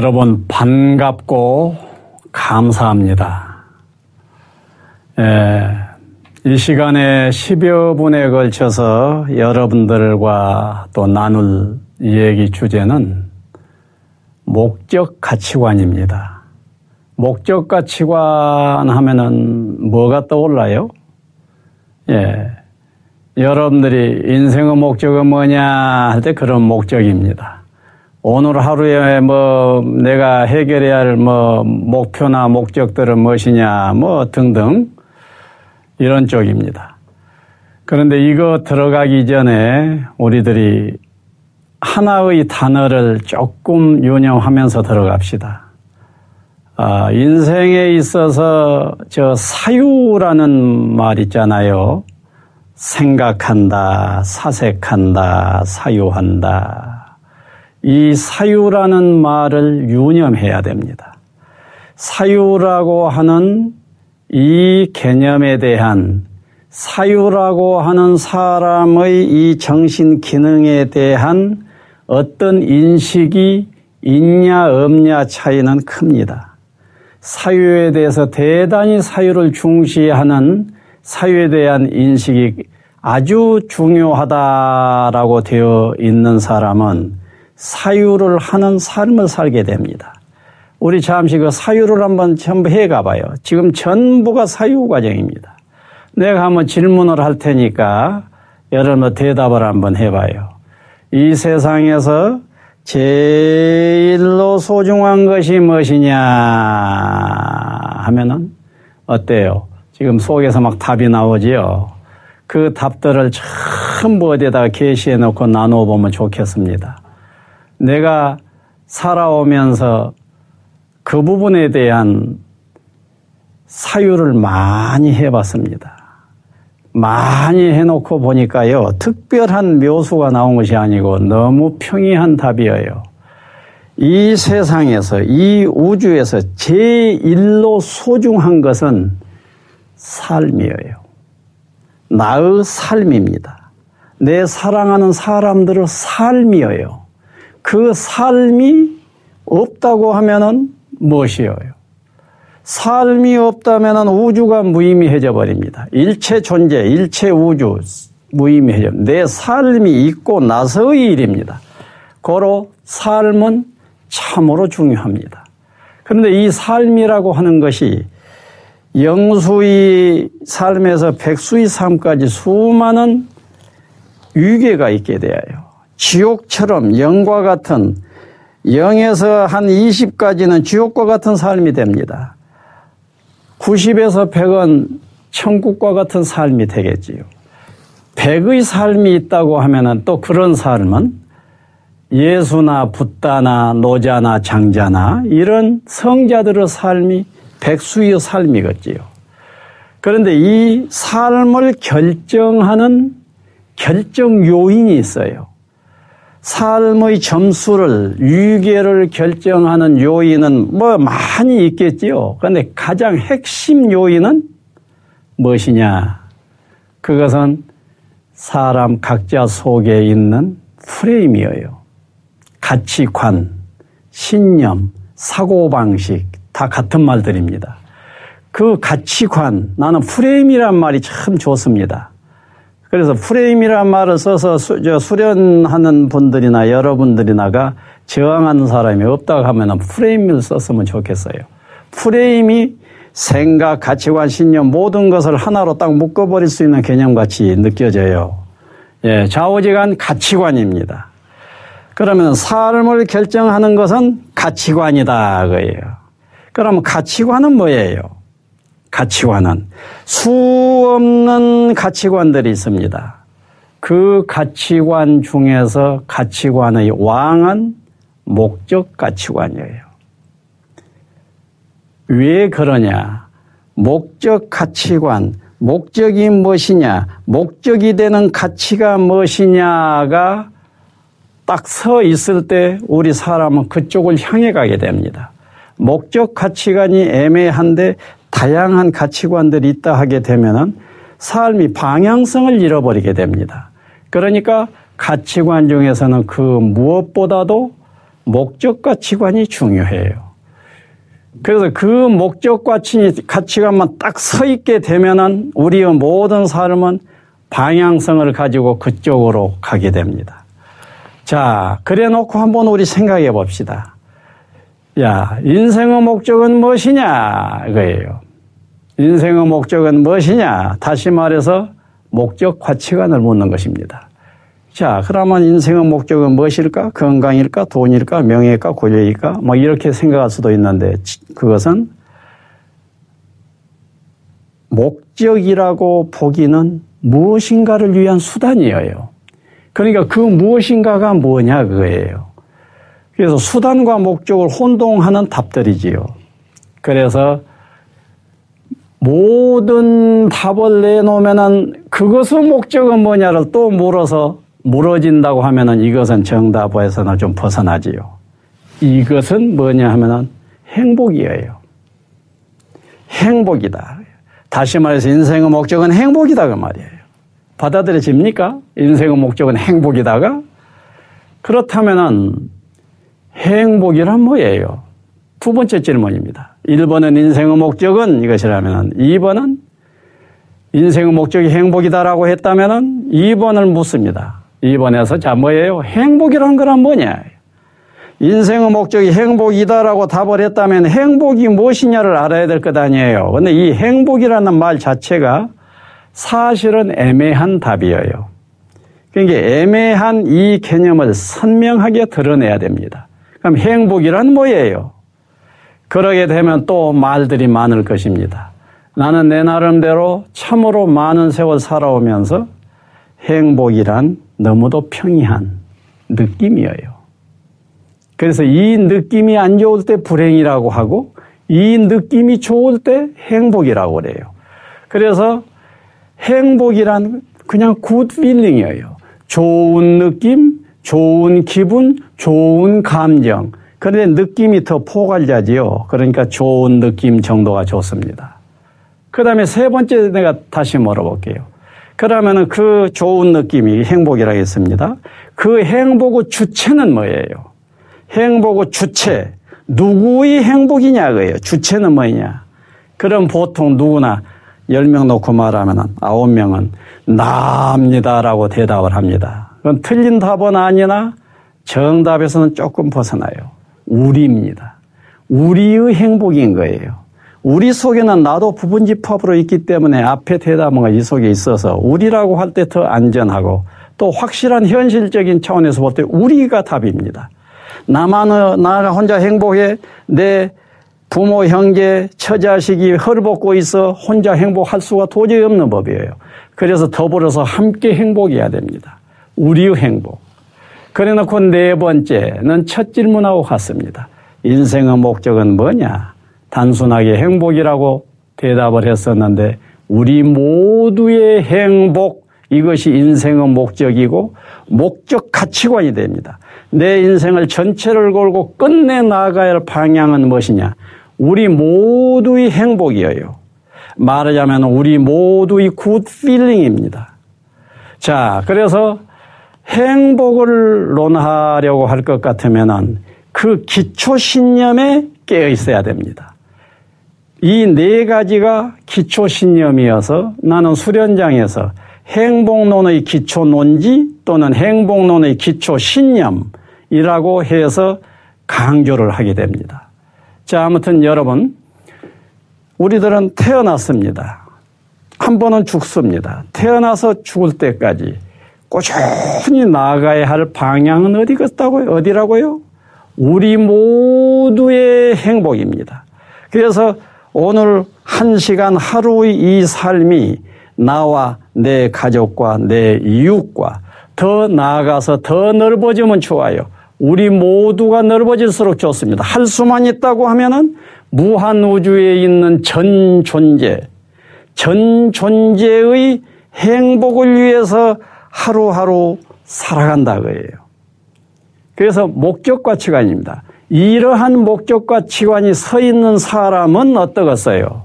여러분 반갑고 감사합니다. 예, 이 시간에 10여 분에 걸쳐서 여러분들과 또 나눌 얘기 주제는 목적 가치관입니다. 목적 가치관 하면은 뭐가 떠올라요? 예. 여러분들이 인생의 목적은 뭐냐 할 때 그런 목적입니다. 오늘 하루에 뭐 내가 해결해야 할 뭐 목표나 목적들은 무엇이냐 뭐 등등 이런 쪽입니다. 그런데 이거 들어가기 전에 우리들이 하나의 단어를 조금 유념하면서 들어갑시다. 아, 인생에 있어서 저 사유라는 말 있잖아요. 생각한다, 사색한다, 사유한다. 이 사유라는 말을 유념해야 됩니다. 사유라고 하는 이 개념에 대한 사유라고 하는 사람의 이 정신 기능에 대한 어떤 인식이 있냐 없냐 차이는 큽니다. 사유에 대해서 대단히 사유를 중시하는 사유에 대한 인식이 아주 중요하다라고 되어 있는 사람은 사유를 하는 삶을 살게 됩니다. 우리 잠시 그 사유를 한번 전부 해 가봐요. 지금 전부가 사유 과정입니다. 내가 한번 질문을 할 테니까 여러분 대답을 한번 해봐요. 이 세상에서 제일로 소중한 것이 무엇이냐 하면은 어때요? 지금 속에서 막 답이 나오지요. 그 답들을 전부 어디에다가 게시해 놓고 나누어 보면 좋겠습니다. 내가 살아오면서 그 부분에 대한 사유를 많이 해봤습니다. 많이 해놓고 보니까요, 특별한 묘수가 나온 것이 아니고 너무 평이한 답이에요. 이 세상에서, 이 우주에서 제일로 소중한 것은 삶이에요. 나의 삶입니다. 내 사랑하는 사람들의 삶이에요. 그 삶이 없다고 하면은 무엇이에요? 삶이 없다면 우주가 무의미해져 버립니다. 일체 존재, 일체 우주 무의미해져. 내 삶이 있고 나서의 일입니다. 고로 삶은 참으로 중요합니다. 그런데 이 삶이라고 하는 것이 영수의 삶에서 백수의 삶까지 수많은 위계가 있게 되어요. 지옥처럼 영과 같은 0에서 한 20까지는 지옥과 같은 삶이 됩니다. 90에서 100은 천국과 같은 삶이 되겠지요. 100의 삶이 있다고 하면 또 그런 삶은 예수나 붓다나 노자나 장자나 이런 성자들의 삶이 백수의 삶이겠지요. 그런데 이 삶을 결정하는 결정 요인이 있어요. 삶의 점수를, 유계를 결정하는 요인은 뭐 많이 있겠지요. 그런데 가장 핵심 요인은 무엇이냐? 그것은 사람 각자 속에 있는 프레임이에요. 가치관, 신념, 사고방식, 다 같은 말들입니다. 그 가치관, 나는 프레임이란 말이 참 좋습니다. 그래서 프레임이란 말을 써서 수, 수련하는 분들이나 여러분들이나가 저항하는 사람이 없다고 하면 프레임을 썼으면 좋겠어요. 프레임이 생각, 가치관, 신념 모든 것을 하나로 딱 묶어버릴 수 있는 개념같이 느껴져요. 예, 좌우지간 가치관입니다. 그러면 삶을 결정하는 것은 가치관이다, 그예요. 그러면 가치관은 뭐예요? 가치관은 수 없는 가치관들이 있습니다. 그 가치관 중에서 가치관의 왕은 목적 가치관이에요. 왜 그러냐? 목적 가치관, 목적이 무엇이냐, 목적이 되는 가치가 무엇이냐가 딱 서 있을 때 우리 사람은 그쪽을 향해 가게 됩니다. 목적 가치관이 애매한데 다양한 가치관들이 있다 하게 되면은 삶이 방향성을 잃어버리게 됩니다. 그러니까 가치관 중에서는 그 무엇보다도 목적 가치관이 중요해요. 그래서 그 목적 가치, 가치관만 딱 서 있게 되면은 우리의 모든 삶은 방향성을 가지고 그쪽으로 가게 됩니다. 자, 그래 놓고 한번 우리 생각해 봅시다. 야, 인생의 목적은 무엇이냐? 이거예요. 인생의 목적은 무엇이냐? 다시 말해서 목적 가치관을 묻는 것입니다. 자, 그러면 인생의 목적은 무엇일까? 건강일까? 돈일까? 명예일까? 권력일까? 뭐 이렇게 생각할 수도 있는데 그것은 목적이라고 보기는 무엇인가를 위한 수단이에요. 그러니까 그 무엇인가가 뭐냐 그거예요. 그래서 수단과 목적을 혼동하는 답들이지요. 그래서 모든 답을 내놓으면은 그것의 목적은 뭐냐를 또 물어서 물어진다고 하면은 이것은 정답에서는 좀 벗어나지요. 이것은 뭐냐 하면은 행복이에요. 행복이다. 다시 말해서 인생의 목적은 행복이다 그 말이에요. 받아들여집니까? 인생의 목적은 행복이다가? 그렇다면은 행복이란 뭐예요? 두 번째 질문입니다. 1번은 인생의 목적은 이것이라면 2번은 인생의 목적이 행복이다라고 했다면 2번을 묻습니다. 2번에서 자 뭐예요? 행복이란 거란 뭐냐? 인생의 목적이 행복이다라고 답을 했다면 행복이 무엇이냐를 알아야 될 것 아니에요. 근데 이 행복이라는 말 자체가 사실은 애매한 답이에요. 그러니까 애매한 이 개념을 선명하게 드러내야 됩니다. 그럼 행복이란 뭐예요? 그렇게 되면 또 말들이 많을 것입니다. 나는 내 나름대로 참으로 많은 세월 살아오면서 행복이란 너무도 평이한 느낌이에요. 그래서 이 느낌이 안 좋을 때 불행이라고 하고 이 느낌이 좋을 때 행복이라고 그래요. 그래서 행복이란 그냥 good feeling이에요. 좋은 느낌, 좋은 기분, 좋은 감정. 그런데 느낌이 더 포괄자지요. 그러니까 좋은 느낌 정도가 좋습니다. 그 다음에 세 번째 내가 다시 물어볼게요. 그러면은 그 좋은 느낌이 행복이라 했습니다. 그 행복의 주체는 뭐예요? 행복의 주체. 누구의 행복이냐, 그예요. 주체는 뭐냐? 그럼 보통 누구나 10명 놓고 말하면 9명은 나입니다라고 대답을 합니다. 그건 틀린 답은 아니나 정답에서는 조금 벗어나요. 우리입니다. 우리의 행복인 거예요. 우리 속에는 나도 부분집합으로 있기 때문에 앞에 대답은 이 속에 있어서 우리라고 할 때 더 안전하고 또 확실한 현실적인 차원에서 볼 때 우리가 답입니다. 나만, 나가 혼자 행복해 내 부모, 형제, 처자식이 헐벗고 있어 혼자 행복할 수가 도저히 없는 법이에요. 그래서 더불어서 함께 행복해야 됩니다. 우리의 행복. 그래 놓고 네 번째는 첫 질문하고 같습니다. 인생의 목적은 뭐냐? 단순하게 행복이라고 대답을 했었는데 우리 모두의 행복 이것이 인생의 목적이고 목적 가치관이 됩니다. 내 인생을 전체를 걸고 끝내 나가야 할 방향은 무엇이냐? 우리 모두의 행복이에요. 말하자면 우리 모두의 good feeling입니다. 자, 그래서 행복을 논하려고 할 것 같으면 그 기초 신념에 깨어 있어야 됩니다. 이 네 가지가 기초 신념이어서 나는 수련장에서 행복론의 기초 논지 또는 행복론의 기초 신념이라고 해서 강조를 하게 됩니다. 자, 아무튼 여러분, 우리들은 태어났습니다. 한 번은 죽습니다. 태어나서 죽을 때까지 꾸준히 나아가야 할 방향은 어디겠다고요? 어디라고요? 우리 모두의 행복입니다. 그래서 오늘 한 시간 하루의 이 삶이 나와 내 가족과 내 이웃과 더 나아가서 더 넓어지면 좋아요. 우리 모두가 넓어질수록 좋습니다. 할 수만 있다고 하면은 무한 우주에 있는 전 존재, 전 존재의 행복을 위해서 하루하루 살아간다 그예요. 그래서 목적 가치관입니다. 이러한 목적 가치관이 서 있는 사람은 어떠겠어요?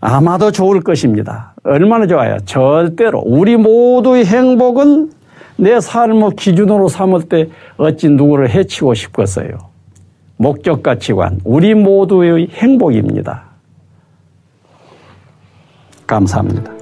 아마도 좋을 것입니다. 얼마나 좋아요? 절대로 우리 모두의 행복을 내 삶을 기준으로 삼을 때 어찌 누구를 해치고 싶겠어요. 목적 가치관, 우리 모두의 행복입니다. 감사합니다.